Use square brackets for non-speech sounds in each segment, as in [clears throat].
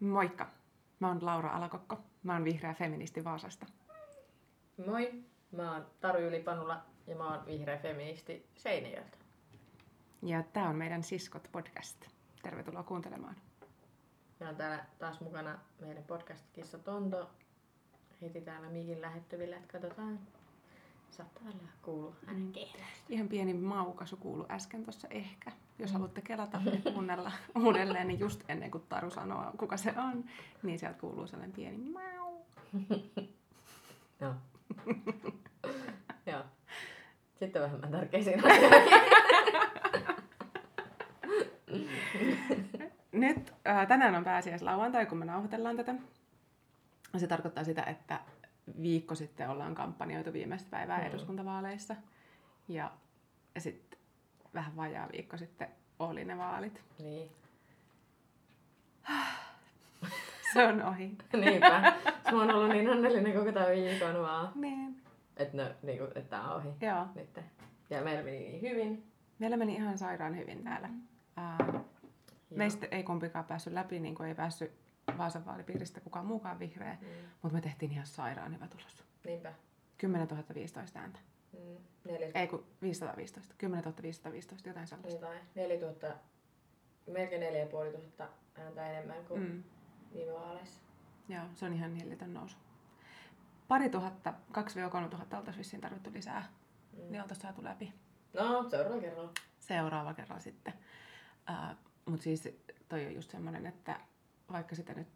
Moikka! Mä oon Laura Alakokko. Mä oon vihreä feministi Vaasasta. Moi, mä oon Taru Ylipanula ja mä oon vihreä feministi Seinäjoelta. Ja tää on meidän Siskot podcast. Tervetuloa kuuntelemaan. Ja on täällä taas mukana meidän podcast-kissa Tonto. Heti täällä mikin lähettyvillä, että katsotaan. Saattaa olla kuulua hänen kehään. Ihan pieni maukasu kuulu äsken tuossa ehkä. Jos haluatte kelata ja kuunnella [laughs] uudelleen, niin just ennen kuin Taru sanoo, kuka se on, niin sieltä kuuluu sellainen pieni mau. [laughs] Joo. [laughs] Joo. Sitten vähemmän tärkeisiin. Nyt äh, tänään on pääsiäislauantai, kun me nauhoitellaan tätä. Se tarkoittaa sitä, että viikko sitten ollaan kampanjoitu viimeistä päivää Mm. eduskuntavaaleissa. Ja sitten vähän vajaa viikko sitten oli ne vaalit. niin. [sighs] Se on ohi. [laughs] Niinpä. Mä oon ollut niin onnellinen koko tämän viikon vaan. Niin. Että no, niinku, et tää on ohi. Joo. Nyt. Ja meillä meni niin hyvin. Meillä meni ihan sairaan hyvin täällä. Ää, Joo. meistä ei kumpikaan päässyt läpi, niin kuin ei päässyt Vaasan vaalipiiristä kukaan muukaan vihreä. Mm. Mutta me tehtiin ihan sairaan hyvä tulos. Niinpä. 10 015 ääntä. Mm. Neljä, Ei kun 515. 10 515, jotain sellaista. jotain, 4000, melkein 4500 ääntä enemmän kuin mm. Viime vaaleissa. Joo, se on ihan hillitön nousu. Pari tuhatta, 2-3 tuhatta oltaisiin vissiin tarvittu lisää, Mm. niin oltaisiin saatu läpi. No, seuraavalla kerralla. Seuraava kerran sitten. Uh, Mutta siis toi on just semmoinen, että vaikka sitä nyt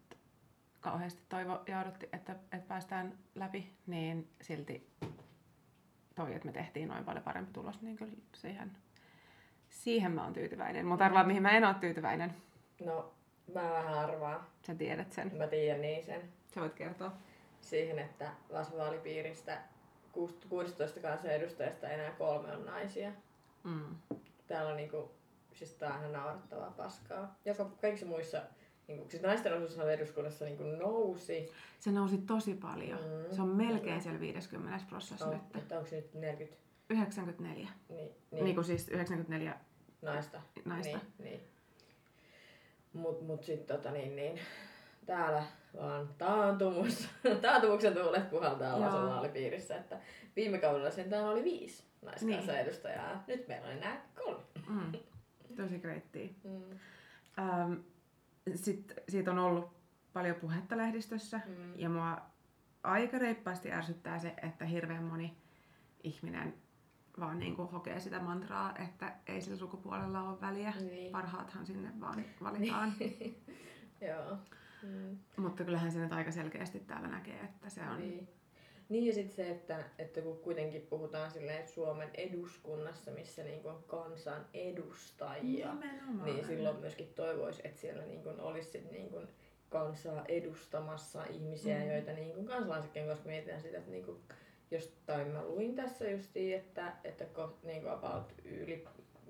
kauheasti toivo ja odotti, että, että päästään läpi, niin silti toi, että me tehtiin noin paljon parempi tulos, niin kyllä siihen, siihen mä oon tyytyväinen. Mutta arvaa, mihin mä en ole tyytyväinen. No, mä vähän arvaan. Sä tiedät sen. Mä tiedän niin sen. Sä voit kertoa. Siihen, että vaalipiiristä 16 kansanedustajasta enää kolme on naisia. Mm. Täällä on niinku, siis tää on ihan naurettavaa paskaa. Joka kaikissa muissa, niinku, siis naisten osuus eduskunnassa niinku nousi. Se nousi tosi paljon. Mm, Se on melkein kyllä. siellä 50 prosessissa On, nyt. että onko se nyt 40 94. niin, Niin, niin, niin kuin siis 94 naista? naista. Niin, niin. Mut, mut sit tota niin, niin täällä vaan taantumus, [laughs] taantumuksen tuulet puhaltaa. Vaasan vaalipiirissä, että viime kaudella sentään oli viisi naiskansanedustajaa. Niin. Nyt meillä on enää kolme. Mm. Tosi greittiä. Mm. Ähm, Sitten siitä on ollut paljon puhetta lehdistössä Mm. ja mua aika reippaasti ärsyttää se, että hirveän moni ihminen vaan niin kuin hokee sitä mantraa, että ei sillä sukupuolella ole väliä. Niin. Parhaathan sinne vaan valitaan. [laughs] Joo. Mm. Mutta kyllähän se nyt aika selkeästi täällä näkee, että se on... Niin. Niin ja sitten se, että, että kun kuitenkin puhutaan silleen Suomen eduskunnassa, missä niinku on kansan edustajia, Nimenomaan. niin silloin myöskin toivoisi, että siellä niinku olisi niinku kansaa edustamassa ihmisiä, Mm. joita niinku kansalaisetkin, koska mietitään sitä, että niinku, jostain mä luin tässä justiin, että, että ko, niinku about yli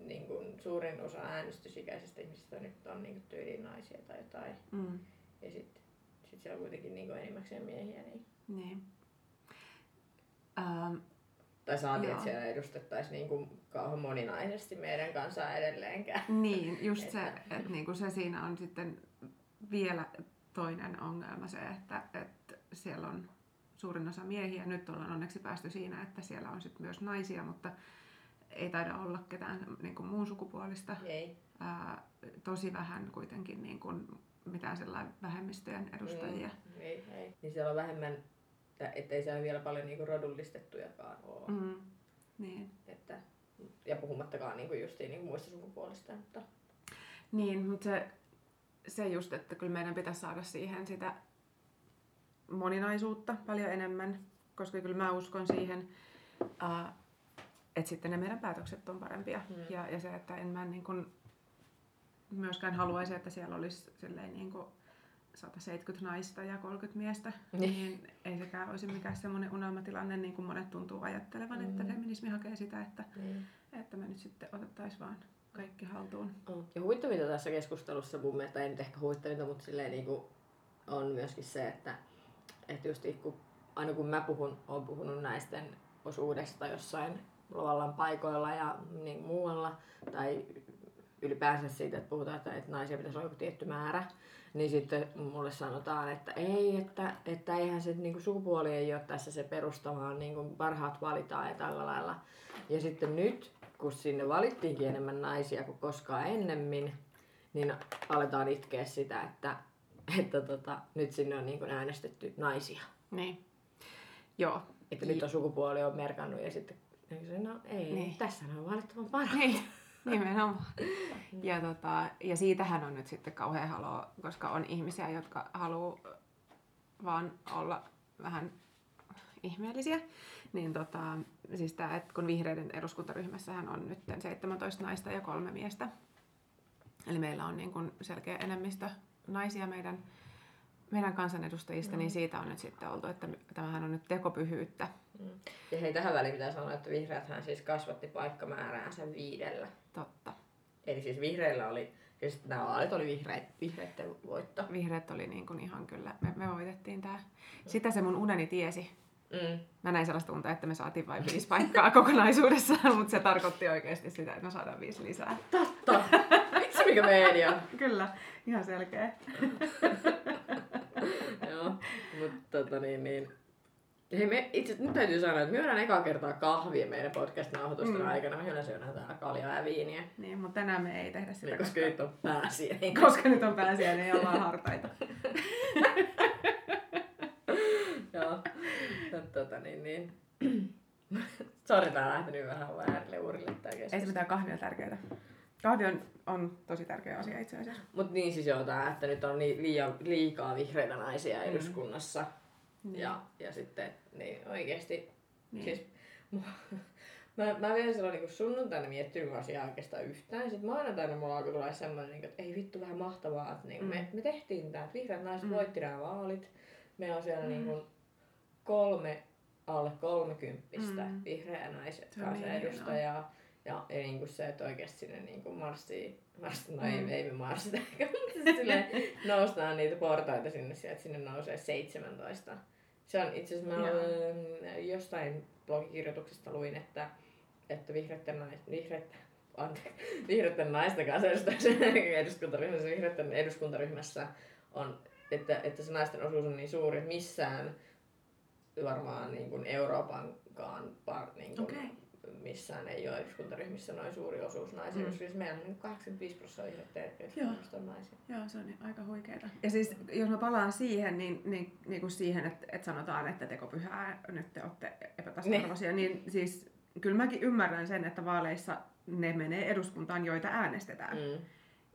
niinku, suurin osa äänestysikäisistä ihmisistä nyt on niinku tyyliin naisia tai jotain. Mm. Ja sitten sit siellä on kuitenkin niinku enimmäkseen miehiä, niin Niin. Ähm, Tai saatiin, Joo. että siellä edustettaisiin niin kuin kauhean moninaisesti meidän kansaa edelleenkään. Niin, just [laughs] se, Että- että niinku se siinä on sitten vielä toinen ongelma se, että, että siellä on suurin osa miehiä. Nyt ollaan onneksi päästy siinä, että siellä on sitten myös naisia, mutta ei taida olla ketään niinku muun sukupuolista. Ei. Ää, tosi vähän kuitenkin niinku mitään sellainen vähemmistöjen edustajia. Mm, ei, ei. Niin siellä on vähemmän, että ettei siellä vielä paljon niin kuin rodullistettujakaan ole. Mm. Niin. Että, ja puhumattakaan niin kuin justiin niin kuin muista sukupuolista. Mutta, Niin, mutta se, se just, että kyllä meidän pitäisi saada siihen sitä moninaisuutta paljon enemmän, koska kyllä mä uskon siihen, uh, että sitten ne meidän päätökset on parempia. Mm. Ja, ja se, että en mä niin kuin myöskään haluaisi, että siellä olisi silleen niin kuin 170 naista ja 30 miestä, Niin. niin ei sekään olisi mikään semmoinen unelmatilanne, niin kuin monet tuntuu ajattelevan, mm. että Mm. feminismi hakee sitä, että, niin. että me nyt sitten otettaisiin vaan kaikki haltuun. on. Ja huvittavinta tässä keskustelussa mun mielestä, ei nyt ehkä huvittavinta, mutta silleen niin kuin on myöskin se, että, että just kun, aina kun mä puhun, olen puhunut naisten osuudesta jossain Luolan paikoilla ja niin muualla, tai ylipäänsä siitä, että puhutaan, että, että naisia pitäisi olla joku tietty määrä, niin sitten mulle sanotaan, että ei, että, että eihän se niin kuin sukupuoli ei ole tässä se perusta, vaan niin kuin parhaat valitaan ja tällä lailla. Ja sitten nyt, kun sinne valittiinkin enemmän naisia kuin koskaan ennemmin, niin aletaan itkeä sitä, että, että tota, nyt sinne on niin kuin äänestetty naisia. Niin. Joo. Että nyt on sukupuoli on merkannut ja sitten no ei, niin. tässä on valittavan parhaat. Niin. [laughs] Nimenomaan. Ja, tota, ja siitähän on nyt sitten kauhean halo, koska on ihmisiä, jotka haluaa vaan olla vähän ihmeellisiä. Niin tota, siis tää, että kun vihreiden eduskuntaryhmässähän on nyt 17 naista ja kolme miestä. Eli meillä on niin kuin selkeä enemmistö naisia meidän, meidän kansanedustajista, mm. niin siitä on nyt sitten oltu, että tämähän on nyt tekopyhyyttä. Mm. Ja hei, tähän väliin pitää sanoa, että vihreäthän siis kasvatti paikkamääräänsä viidellä. Totta. Eli siis vihreillä oli, sitten nämä vaalit oli vihreät, vihreiden voitto. Vihreät oli niin kuin ihan kyllä, me, me voitettiin tämä. Sitä se mun uneni tiesi. Mm. Mä näin sellaista unta, että me saatiin vain viisi paikkaa [laughs] kokonaisuudessaan, mutta se tarkoitti oikeasti sitä, että me saadaan viisi lisää. Totta! Vitsi mikä media! [laughs] Kyllä, ihan selkeä. [laughs] Mutta tota niin, niin Hei, me itse nyt täytyy sanoa, että me juodaan ekaa kertaa kahvia meidän podcast-nauhoitusten mm. aikana. Me yleensä juodaan täällä kaljaa ja viiniä. Niin, mutta tänään me ei tehdä sitä. Niin, koska, koska nyt on pääsiä. Niin koska nyt on pääsiä, niin ollaan hartaita. Joo. Tota niin, niin. Sori, tää on lähtenyt vähän väärille uurille tää keskustelu. Ei se mitään kahvia tärkeää. Kahvi on, on tosi tärkeä asia itse asiassa. Mut niin siis joo tää, että nyt on niin liian, liikaa vihreitä naisia mm. eduskunnassa. Niin. Ja, ja sitten niin oikeesti, niin. siis [laughs] mä, mä vielä silloin niin sunnuntaina miettinyt asiaa oikeastaan yhtään. Sitten maanantaina mulla alkoi tulla semmoinen, niin että ei vittu vähän mahtavaa, että niin, mm. me, me tehtiin tää, että vihreät naiset mm. voitti nämä vaalit. Meillä on siellä mm. niin kuin kolme alle kolmekymppistä mm. vihreä naiset kansanedustajaa. Ja, ja niin kuin se, että oikeasti sinne niin kuin marssii, marssii no ei, mm. ei me marssita, [laughs] mutta sille noustaan niitä portaita sinne, että sinne nousee 17 se on itse asiassa, mä olen, jostain blogikirjoituksesta luin, että, että vihreiden, nais, vihreiden, [laughs] vihreiden naisten kanssa eduskuntaryhmässä, vihreiden eduskuntaryhmässä on, että, että se naisten osuus on niin suuri, että missään varmaan niin kuin Euroopankaan par, niin kuin, okay missään ei ole eduskuntaryhmissä noin suuri osuus naisia, mm. siis meillä on 85 prosenttia eduskunnasta on naisia. Joo, se on aika huikeeta. Ja siis jos mä palaan siihen, niin, niin, niin kuin siihen, että, että sanotaan, että tekopyhää nyt te olette epätasa-arvoisia, niin. niin siis kyllä mäkin ymmärrän sen, että vaaleissa ne menee eduskuntaan, joita äänestetään. Mm.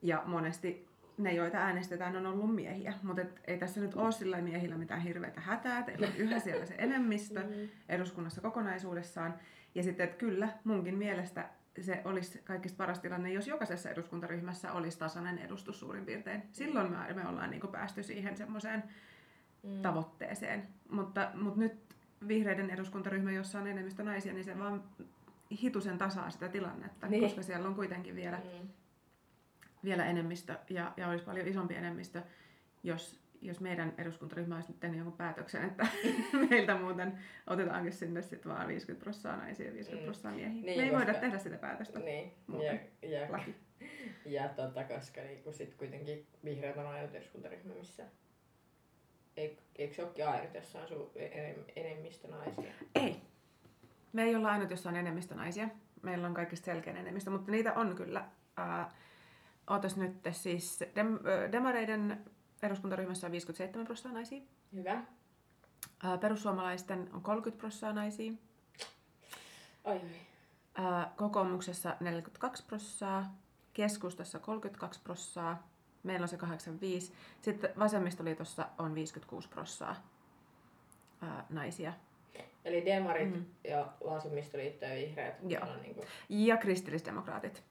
Ja monesti ne, joita äänestetään, on ollut miehiä. Mutta ei tässä nyt ole sillä miehillä mitään hirveätä hätää. Teillä on yhä siellä se [laughs] enemmistö mm. eduskunnassa kokonaisuudessaan. Ja sitten, että kyllä, munkin mielestä se olisi kaikista paras tilanne, jos jokaisessa eduskuntaryhmässä olisi tasainen edustus suurin piirtein. Silloin me, me ollaan niin päästy siihen semmoiseen mm. tavoitteeseen. Mutta, mutta nyt vihreiden eduskuntaryhmä, jossa on enemmistö naisia, niin se vaan hitusen tasaa sitä tilannetta, niin. koska siellä on kuitenkin vielä, mm. vielä enemmistö ja, ja olisi paljon isompi enemmistö, jos jos meidän eduskuntaryhmä olisi nyt tehnyt jonkun päätöksen, että [laughs] meiltä muuten otetaankin sinne sitten vaan 50 prosenttia naisia ja 50 mm. prosenttia miehiä. Niin, Me ei koska... voida tehdä sitä päätöstä. Niin, muuten. ja, ja, Laki. ja tota, koska niinku sit kuitenkin vihreät on ainut eduskuntaryhmä, missä Eikö, eikö se olekin ainut, jossa on su- enemmistö naisia? Ei. Me ei olla ainut, jossa on enemmistö naisia. Meillä on kaikista selkeä enemmistö, mutta niitä on kyllä. Äh, Ootas nyt siis dem, demareiden eduskuntaryhmässä on 57 prosenttia naisia. Hyvä. Perussuomalaisten on 30 prosenttia naisia. Oi, oi. Kokoomuksessa 42 prosenttia, keskustassa 32 prosenttia, meillä on se 85. Sitten vasemmistoliitossa on 56 prosenttia naisia. Eli demarit mm. ja vasemmistoliitto ja vihreät. Joo. On niin kuin... Ja kristillisdemokraatit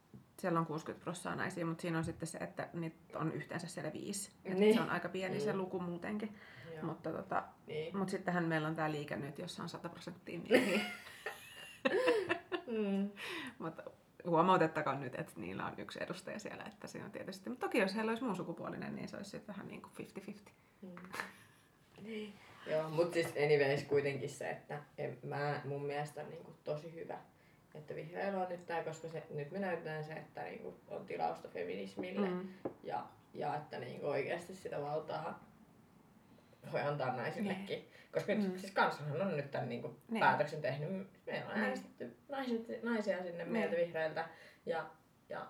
siellä on 60 prosenttia naisia, mutta siinä on sitten se, että niitä on yhteensä siellä viisi. Niin. Se on aika pieni mm. se luku muutenkin. Joo. Mutta, tota, niin. mutta sittenhän meillä on tämä liike nyt, jossa on 100 prosenttia miehiä. mm. mutta huomautettakoon nyt, että niillä on yksi edustaja siellä, että se on tietysti. Mutta toki jos heillä olisi muun sukupuolinen, niin se olisi sitten vähän niin kuin 50-50. Mm. Niin. Joo, mutta siis anyways kuitenkin se, että en, mä, mun mielestä on niin kuin tosi hyvä, että vihreillä on nyt tämä, koska se, nyt me näytetään se, että niinku on tilausta feminismille Mm. ja, ja että niinku oikeasti sitä valtaa voi antaa naisillekin. Koska nyt, Mm. siis kansahan on nyt tämän niinku Niin. päätöksen tehnyt. Meillä on Niin. äänestetty naiset, naisia sinne Niin. meiltä vihreiltä. Ja, ja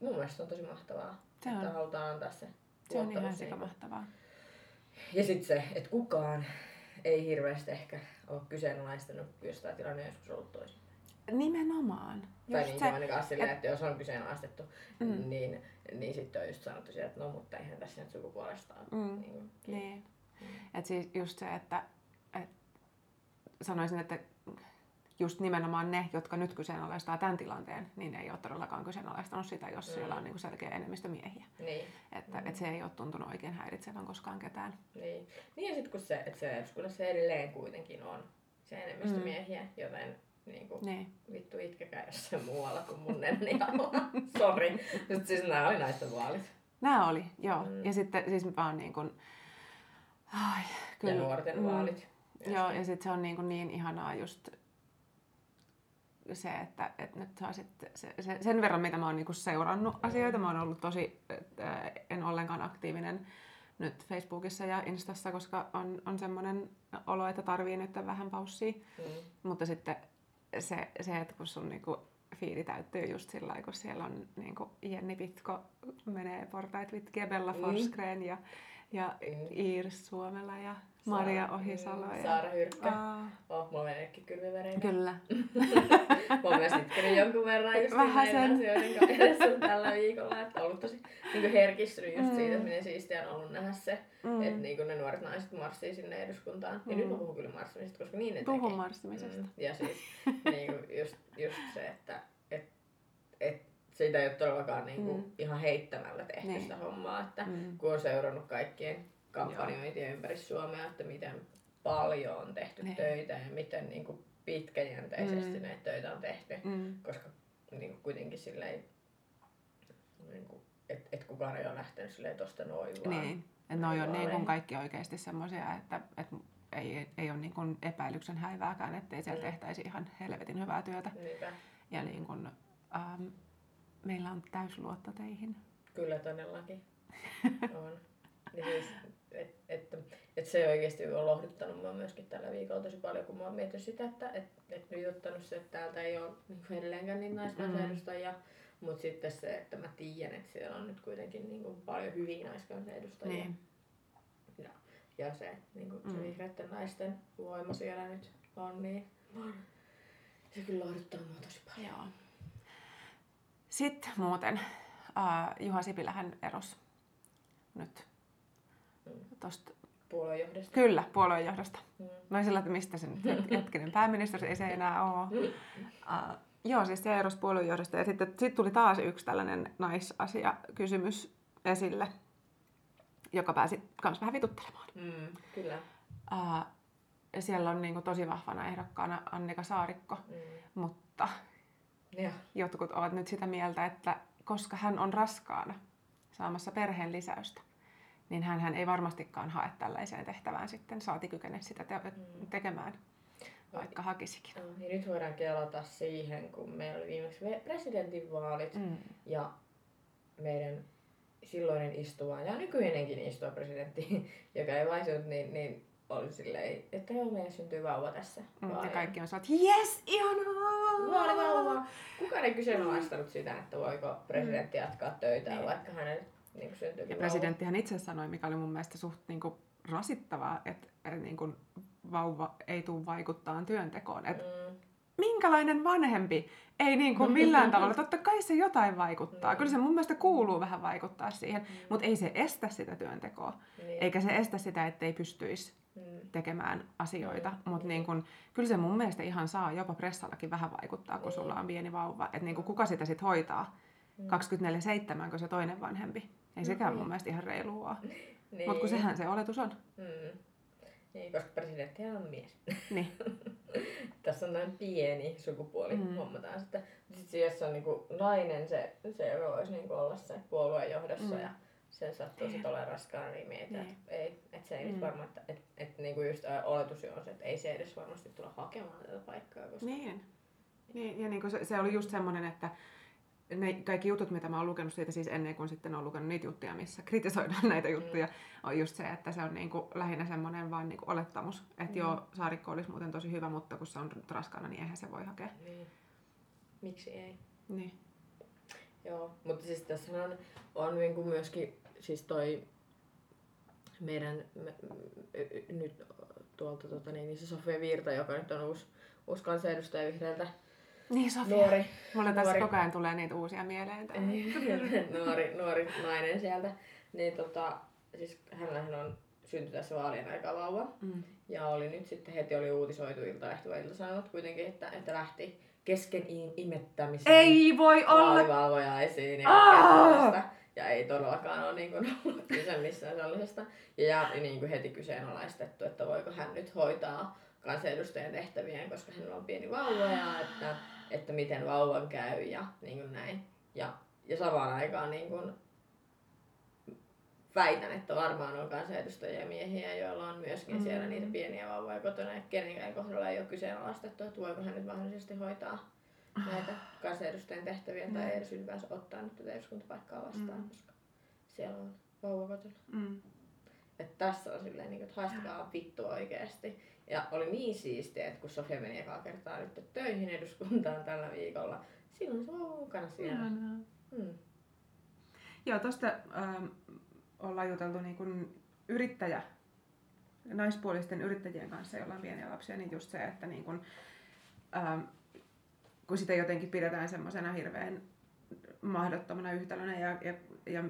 mun mielestä on tosi mahtavaa, Se että on, halutaan antaa se se on ihan sikamahtavaa. Ja sitten se, että kukaan ei hirveästi ehkä ole kyseenalaistanut, jos tämä tilanne on joskus ollut toisin. Nimenomaan. Tai Just niin se, ainakaan silleen, et- että jos on kyseenalaistettu, Mm. niin, niin sitten on just sanottu sieltä, että no mutta eihän tässä nyt sukupuolesta ole. Mm. Niin Niin. Mm. Et siis just se, että et sanoisin, että just nimenomaan ne, jotka nyt kyseenalaistaa tämän tilanteen, niin ei ole todellakaan kyseenalaistanut sitä, jos Mm. siellä on niin selkeä enemmistö miehiä. Niin, Että Mm. et se ei ole tuntunut oikein häiritsevän koskaan ketään. niin. niin ja sitten kun se, että se eduskunnassa edelleen kuitenkin on se enemmistö Mm. miehiä, joten niin kuin, Niin. vittu itkekää jossain muualla kuin mun nenänialla. [laughs] Sori. Mutta siis nämä oli naisten vaalit. Nämä oli, joo. Mm. Ja sitten siis vaan niin kuin, ai, Ja nuorten mm, vaalit. Joo, ja sitten se on niin, kuin niin ihanaa just se, että, että nyt saa sit se, se, sen verran, mitä mä oon niinku seurannut asioita, mä oon ollut tosi, että en ollenkaan aktiivinen nyt Facebookissa ja Instassa, koska on, on semmoinen olo, että tarvii nyt vähän paussia. Mm. Mutta sitten se, se että kun sun niinku fiidi täyttyy just sillä kun siellä on niinku Jenni Pitko menee portaita pitkin ja Bella Mm. Forsgren ja, ja Mm. Iiris Suomela ja Maria Ohisalo. mm, Ja, Saara Hyrkkä. Aa, Oh, mulla meneekin kylmivereinen. kyllä. [laughs] Mä oon myös itkenyt jonkun verran just Vähän sen. asioiden kanssa [laughs] tällä viikolla. Että on ollut tosi niin herkistynyt just Mm. siitä, että miten siistiä on ollut nähdä se, Mm. että niin ne nuoret naiset marssii sinne eduskuntaan. Ja Mm. nyt mä puhun kyllä marssimisesta, koska niin ne Puhun marssimisesta. Mm. Ja siis niin just, just se, että et, et siitä ei ole todellakaan niin kuin Mm. ihan heittämällä tehty Niin. sitä hommaa. Että Mm. kun on seurannut kaikkien kampanjointia ympäri Suomea, että miten paljon on tehty Niin. töitä ja miten niin kuin pitkäjänteisesti Mm. näitä töitä on tehty. Mm. Koska niin kuin kuitenkin silleen, niin kuin, et, et kukaan ei ole lähtenyt silleen tosta noin vaan. Niin. Et noi on niin kuin kaikki oikeasti semmoisia, että, että ei, ei ole niin kuin epäilyksen häivääkään, ettei siellä Mm. tehtäisi ihan helvetin hyvää työtä. Niinpä. Ja niin kuin, ähm, meillä on täysluotto teihin. Kyllä todellakin on. [laughs] Niin siis, et, et, et se oikeasti on lohduttanut mua myöskin tällä viikolla tosi paljon, kun mä oon miettinyt sitä, että et, et nyt ottanut se, että täältä ei ole niin edelleenkään niitä naiskansanedustajia, mutta sitten se, että mä tiedän, että siellä on nyt kuitenkin niin kuin paljon hyviä naiskansanedustajia. Niin. Ja se, niin kuin, se Mm. vihreiden naisten voima siellä nyt on, niin se kyllä lohduttaa mua tosi paljon. Joo. Sitten muuten äh, Juha Sipilähän erosi nyt Mm. tosta, Puolueen johdosta. kyllä, puolueen johdosta. Mm. Mä olin sillä, että mistä se nyt het- hetkinen pääministeri, ei se enää ole. Uh, joo, siis se erosi puolueen johdosta. Ja sitten sit tuli taas yksi tällainen naisasiakysymys esille, joka pääsi myös vähän vituttelemaan. Mm, kyllä. Uh, siellä on niinku tosi vahvana ehdokkaana Annika Saarikko, Mm. mutta Ja. jotkut ovat nyt sitä mieltä, että koska hän on raskaana saamassa perheen lisäystä, niin hän ei varmastikaan hae tällaiseen tehtävään sitten, saati kykene sitä te- Mm. tekemään, vaikka hakisikin. No, niin nyt voidaan kelata siihen, kun meillä oli viimeksi presidentinvaalit Mm. ja meidän silloinen istuva ja nykyinenkin istuva presidentti, [laughs] joka ei vaihtunut, niin, niin oli silleen, että joo, meidän syntyy vauva tässä. Mm. Ja kaikki on että jes, ihanaa! Vaalivauva. Kukaan ei kyseenalaistanut sitä, että voiko presidentti jatkaa töitä, Niin. vaikka hänelle niin syntyykin presidenttihän itse sanoi, mikä oli mun mielestä suht niin kuin, rasittavaa, että, että niin kuin, vauva ei tule vaikuttaa työntekoon. Et vauva. Mm. minkälainen vanhempi ei niin kuin millään [laughs] tavalla, totta kai se jotain vaikuttaa. Mm. Kyllä se mun mielestä kuuluu vähän vaikuttaa siihen, mutta ei se estä sitä työntekoa. Niin. Eikä se estä sitä, ettei pystyisi Mm. tekemään asioita, Mm. mutta niin kun, kyllä se mun mielestä ihan saa jopa pressallakin vähän vaikuttaa, kun Niin. sulla on pieni vauva. Että niin kuka sitä sitten hoitaa? Mm. 24-7, kun se toinen vanhempi. Ei sekään mun Mm. mielestä ihan reilua ole. [laughs] Niin. Mutta kun sehän se oletus on. Mm. Niin, koska presidenttihän on mies. Niin. [laughs] Tässä on näin pieni sukupuoli, Mm. mm. huomataan sitten. Sitten jos on niinku nainen se, se joka voisi niinku olla se puolueen johdossa Mm. ja sen sattuu sit olemaan raskaana, niin mietin, Niin. että ei, että se ei Mm. nyt varmaan, että et, et, niinku just oletus on se, että ei se edes varmasti tulla hakemaan tätä paikkaa, koska Niin. Niin, ja niin kuin se, se oli just semmoinen, että ne kaikki jutut, mitä mä oon lukenut siitä siis ennen kuin sitten on lukenut niitä juttuja, missä kritisoidaan [laughs] näitä juttuja, mm. on just se, että se on niin kuin lähinnä semmoinen vaan niin kuin olettamus, että mm. joo, saarikko olisi muuten tosi hyvä, mutta kun se on raskana, niin eihän se voi hakea. Niin. Miksi ei? Niin. Joo, mutta siis tässä on, on niin kuin myöskin siis toi meidän me, nyt tuolta tota, niin, niin se Sofia Virta, joka nyt on uusi, uusi kansanedustaja vihreältä. Niin Sofia. Nuori. Mulla tässä nuori, koko ajan tulee niitä uusia mieleen. [laughs] nuori, nuori nainen sieltä. Niin tota, siis hänellähän on syntyi tässä vaalien aikaa vauva. Mm. Ja oli nyt sitten heti oli uutisoitu iltalehti vai iltasanot kuitenkin, että, että lähti kesken imettämisen Ei voi olla! esiin ja ja ei todellakaan ole niin kuin, [laughs] ollut kyse missään sellaisesta. Ja, ja niin kuin heti kyseenalaistettu, että voiko hän nyt hoitaa kansanedustajan tehtävien, koska hänellä on pieni vauva ja että, että miten vauvan käy ja niin kuin näin. Ja, ja samaan aikaan niin kuin, väitän, että varmaan on kansanedustajia miehiä, joilla on myöskin mm. siellä niitä pieniä vauvoja kotona, ja kenenkään kohdalla ei ole kyseenalaistettu, että voiko hän nyt mahdollisesti hoitaa näitä [sighs] kansanedustajien tehtäviä mm. tai edes ylipäänsä ottaa nyt tätä eduskuntapaikkaa vastaan, mm. koska siellä on vauva kotona. Mm. Että tässä on silleen, niin että haistakaa vittu oikeasti. Ja oli niin siistiä, että kun Sofia meni ekaa kertaa nyt töihin eduskuntaan tällä viikolla, silloin se on mukana siellä. Mm. Joo, tuosta ähm, ollaan juteltu niin kuin yrittäjä, naispuolisten yrittäjien kanssa, joilla on pieniä lapsia, niin just se, että niin kuin, ähm, kun sitä jotenkin pidetään semmoisena hirveän mahdottomana yhtälönä ja, ja, ja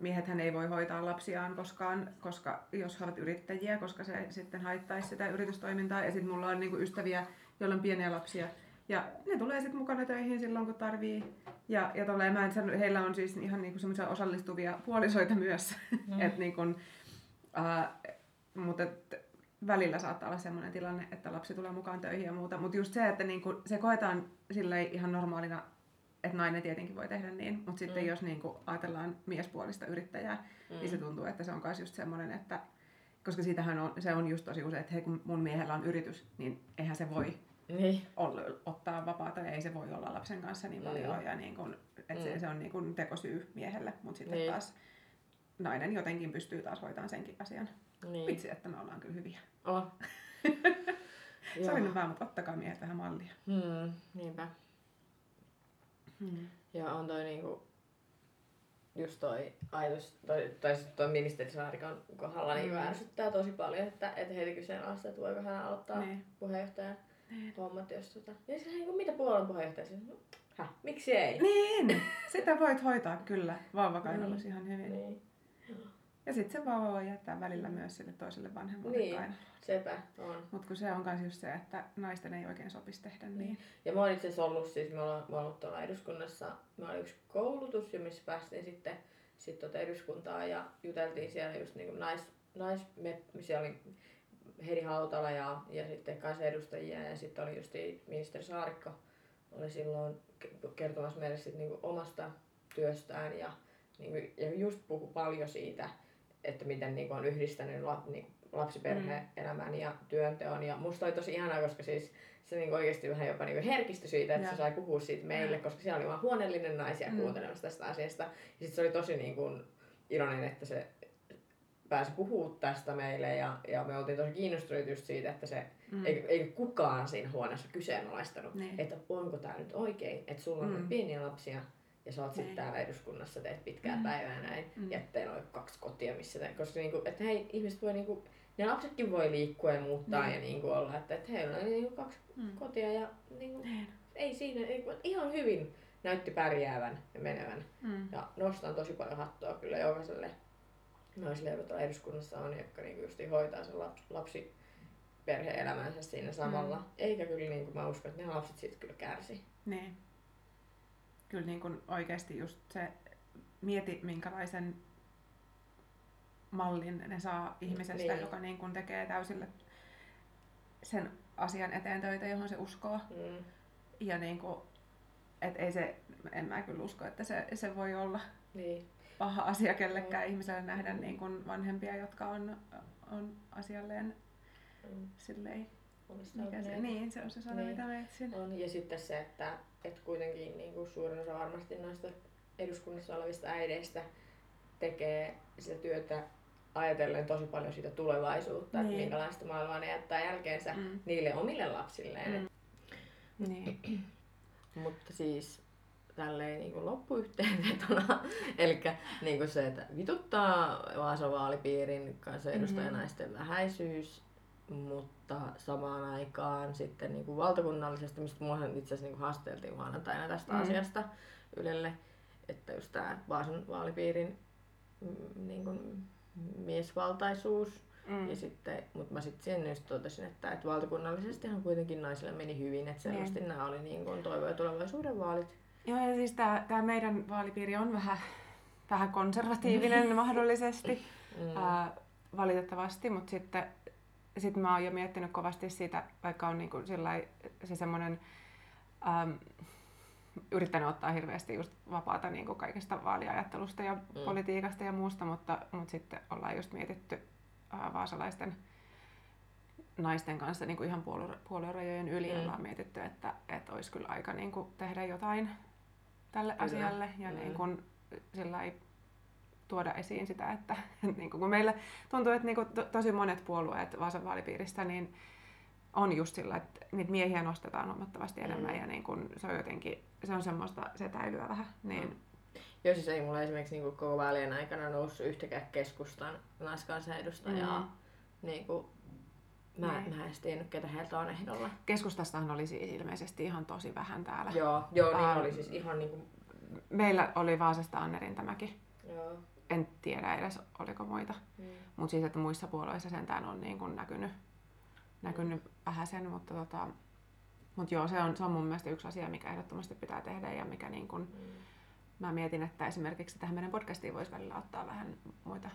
miehethän ei voi hoitaa lapsiaan koskaan, koska jos he ovat yrittäjiä, koska se sitten haittaisi sitä yritystoimintaa. Ja sitten mulla on niinku ystäviä, joilla on pieniä lapsia. Ja ne tulee sitten mukana töihin silloin, kun tarvii. Ja, ja tolleen, mä en sano, heillä on siis ihan niinku semmoisia osallistuvia puolisoita myös. Mm. [laughs] et niinku, uh, mutta et, välillä saattaa olla sellainen tilanne, että lapsi tulee mukaan töihin ja muuta. Mutta just se, että niinku, se koetaan ihan normaalina että nainen tietenkin voi tehdä niin, mutta sitten mm. jos niin kuin ajatellaan miespuolista yrittäjää, mm. niin se tuntuu, että se on myös just semmoinen, että koska siitähän on, se on just tosi usein, että hei, kun mun miehellä on yritys, niin eihän se voi niin. olla, ottaa vapaata ja ei se voi olla lapsen kanssa niin paljon. Mm. Ja niin kun, että mm. se, se on niin kun tekosyy miehelle, mutta sitten niin. taas nainen jotenkin pystyy taas hoitamaan senkin asian. Niin. Vitsi, että me ollaan kyllä hyviä. Oh. [laughs] Sori nyt vaan, mutta ottakaa miehet vähän mallia. Hmm, niinpä. Hmm. Ja on toi niinku, just toi ajatus, toi, tai siis toi ministeri Saarikon kohdalla niin mm. ärsyttää tosi paljon, että, että heitä kyseenalaista, että voiko hän aloittaa niin. puheenjohtajan niin. hommat, jos tota... Ja siis niin mitä puolen puheenjohtaja siis, häh, miksi ei? Niin, [laughs] sitä voit hoitaa kyllä vauvakainalossa niin. ihan hyvin. Niin. Ja sitten se vauva voi jättää välillä myös sille toiselle vanhemmalle niin. kainalolle. Sepä on. Mutta kun se on myös just se, että naisten ei oikein sopisi tehdä niin. niin. Ja mä oon itse asiassa ollut, siis mä oon ollut tuolla eduskunnassa, mä olin yksi koulutus, missä päästiin sitten sit tuota eduskuntaa ja juteltiin siellä just niinku nais, nais me, siellä oli Heidi Hautala ja, ja sitten kansanedustajia ja sitten oli just ministeri Saarikko oli silloin kertomassa meille sit niinku omasta työstään ja, niinku, ja just puhu paljon siitä, että miten niinku on yhdistänyt la, niinku lapsiperhe-elämän ja työnteon. Ja musta oli tosi ihanaa, koska siis se niinku oikeasti vähän jopa niinku herkistyi siitä, että ja. se sai puhua siitä meille, ja. koska siellä oli vaan huoneellinen naisia mm. kuuntelemassa tästä asiasta. Ja sitten se oli tosi niinku iloinen, että se pääsi puhua tästä meille ja, ja me oltiin tosi kiinnostuneita just siitä, että se mm. ei, ei kukaan siinä huoneessa kyseenalaistanut, niin. että onko tämä nyt oikein, että sulla on mm. pieniä lapsia ja sä oot sitten niin. täällä eduskunnassa, teet pitkää mm. päivää näin, mm. ja teillä on kaksi kotia, missä te, koska niinku, että hei, ihmiset voi niinku, ne lapsetkin voi liikkua ja muuttaa mm. ja niinku olla, että, että heillä on niinku kaksi mm. kotia ja niinku, mm. ei siinä, ei, ihan hyvin näytti pärjäävän ja menevän. Mm. Ja nostan tosi paljon hattua kyllä jokaiselle naisille, jotka eduskunnassa on, jotka niinku just hoitaa sen lapsi, lapsi perhe-elämänsä siinä samalla. Mm. Eikä kyllä niin kuin mä uskon, että ne lapset siitä kyllä kärsi. Niin kyllä niin kuin oikeasti just se, mieti minkälaisen mallin ne saa ihmisestä, niin. joka niin kuin tekee täysille sen asian eteen töitä, johon se uskoo. Mm. Ja niin kuin, et ei se, en mä kyllä usko, että se, se voi olla niin. Paha asia kellekään mm. ihmiselle nähdä niin kuin vanhempia, jotka on, on asialleen mm. silleen omistautuneita. niin, se on se sana, Niin. mitä mä etsin. On. Ja sitten se, että, että kuitenkin niin kuin suurin osa varmasti noista eduskunnassa olevista äideistä tekee sitä työtä ajatellen tosi paljon sitä tulevaisuutta, että Niin. minkälaista maailmaa ne jättää jälkeensä Mm. niille omille lapsilleen. Mm. Niin. [clears throat] Mutta siis tälleen niin kuin loppuyhteenvetona, [laughs] eli niin se, että vituttaa Vaasan vaalipiirin kansanedustajanaisten mm-hmm. vähäisyys, mutta samaan aikaan sitten niin kuin valtakunnallisesti, mistä mua itse asiassa niin kuin haasteltiin maanantaina tästä Mm. mm. asiasta Ylelle, että just tämä Vaasan vaalipiirin mm, niin kuin miesvaltaisuus, Mm. ja sitten, mutta mä sitten sen just totesin, että, että valtakunnallisestihan kuitenkin naisille meni hyvin, että selvästi nämä oli niin kuin toivo- ja tulevaisuuden vaalit. Joo, ja siis tää meidän vaalipiiri on vähän, vähän konservatiivinen [laughs] mahdollisesti, Mm. ää, valitettavasti, mutta sitten sit mä oon jo miettinyt kovasti siitä, vaikka on niinku sillai, se semmoinen, yrittänyt ottaa hirveästi just vapaata niinku kaikesta vaaliajattelusta ja mm. politiikasta ja muusta, mutta, mutta sitten ollaan just mietitty ää, vaasalaisten naisten kanssa niin kuin ihan puolue, puoluerajojen yli Mm. ollaan mietitty, että, että olisi kyllä aika niin kuin tehdä jotain tälle Kyllä. asialle ja Mm. niin kuin, sillä ei tuoda esiin sitä, että [laughs] niin kun meillä tuntuu, että niin kuin to, tosi monet puolueet Vaasan vaalipiiristä niin on just sillä, että niitä miehiä nostetaan huomattavasti enemmän Mm. ja niin kuin se on jotenkin, se on semmoista setäilyä vähän. Niin, Mm. Joo, siis ei mulla esimerkiksi niin koko vaalien aikana noussut yhtäkään keskustan naiskansanedustajaa. Mm. Niin kuin, mä, Niin. mä en edes tiennyt, ketä heiltä on ehdolla. Keskustastahan oli siis ilmeisesti ihan tosi vähän täällä. Joo, joo niin oli siis ihan niin kuin, Meillä oli Vaasasta Anne Rintamäki. joo. En tiedä edes, oliko muita. Mm. Mutta siis, että muissa puolueissa sentään on niin kuin näkynyt, näkynyt vähän sen, mutta tota, mut joo, se on, se on mun mielestä yksi asia, mikä ehdottomasti pitää tehdä ja mikä niin kuin, Mm. mä mietin, että esimerkiksi tähän meidän podcastiin voisi välillä ottaa vähän muita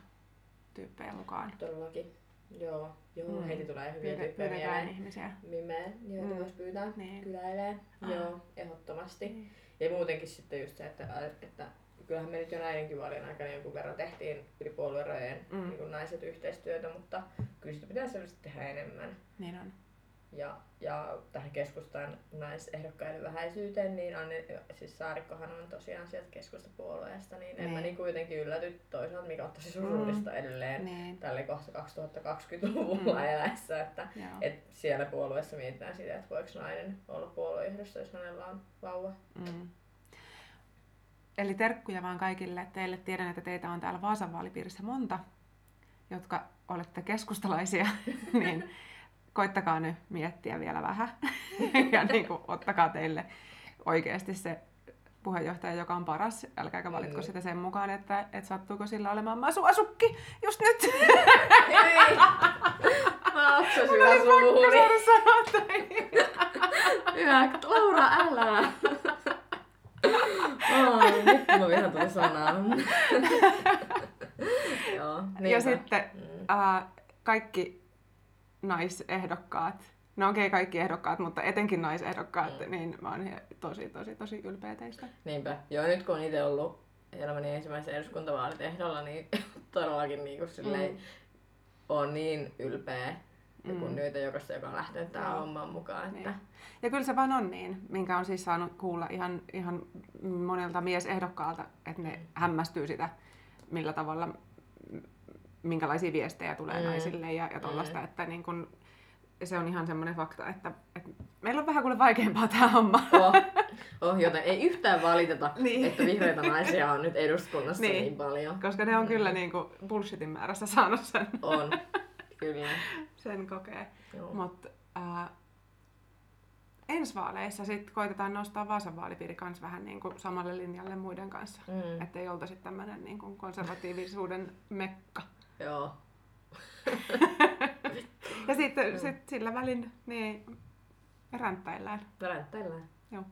tyyppejä mukaan. Todellakin. Joo, joo Mm. mm. heti tulee hyviä Pyydä- tyyppejä mieleen. ihmisiä. Mimeen, joita Mm. voisi pyytää Niin. kyläilee. Ah. Joo, ehdottomasti. Niin. Ja muutenkin sitten just se, että, että kyllähän me nyt jo näidenkin vaalien aikana jonkun verran tehtiin yli puoluerajojen Mm. mm. niin naiset yhteistyötä, mutta kyllä sitä pitää selvästi tehdä enemmän. Niin on. Ja, ja tähän keskustan naisehdokkaiden vähäisyyteen, niin Anne, siis Saarikkohan on tosiaan sieltä keskustapuolueesta, niin en mä Niin. niin kuitenkin ylläty toisaalta, mikä on tosi surullista mm. edelleen Niin. tälle kohta 2020-luvulla Mm. mm. eläessä, että Joo. et siellä puolueessa mietitään sitä, että voiko nainen olla puoluejohdossa, jos hänellä on vauva. Mm. Eli terkkuja vaan kaikille teille. Tiedän, että teitä on täällä Vaasan vaalipiirissä monta, jotka olette keskustalaisia, [laughs] niin koittakaa nyt miettiä vielä vähän. [laughs] ja niin kuin, ottakaa teille oikeasti se puheenjohtaja, joka on paras. Älkääkä valitko Mm. sitä sen mukaan, että, että sattuuko sillä olemaan masuasukki just nyt. Ei! Mä oksasin. Hyvä, Laura, älä! Ai, nyt tuli sanaa. [laughs] Joo, Ja sitten Mm. kaikki naisehdokkaat, no okei okay, kaikki ehdokkaat, mutta etenkin naisehdokkaat, Mm. niin mä oon tosi, tosi, tosi ylpeä teistä. Niinpä. Joo, nyt kun on itse ollut elämäni ensimmäisen eduskuntavaalit ehdolla, niin [laughs] todellakin niin kuin silleen, Mm. on niin ylpeä ja Mm. kunnioita jokaista, joka on lähtenyt tähän hommaan mukaan. Että... Niin. Ja kyllä se vaan on niin, minkä on siis saanut kuulla ihan, ihan monelta miesehdokkaalta, että ne Mm. hämmästyy sitä, millä tavalla, minkälaisia viestejä tulee Mm. naisille ja, ja tollaista, Mm. että niin kun, se on ihan semmoinen fakta, että, että meillä on vähän kuule vaikeampaa tämä homma. Oh, oh, joten ei yhtään valiteta, [laughs] Niin. että vihreitä naisia on nyt eduskunnassa Niin. niin, paljon. Koska ne on Mm. kyllä niin kuin bullshitin määrässä saanut sen, On, kyllä. sen kokea. Joo. Mutta äh, ensi vaaleissa sit koitetaan nostaa Vaasan vaalipiiri kans vähän niin kuin samalle linjalle muiden kanssa. Mm. Että ei oltaisi tämmöinen niin kuin konservatiivisuuden mekka. Joo. [laughs] Ja sitten sit sillä välin niin ränttäillään. Värättäillään. Joo.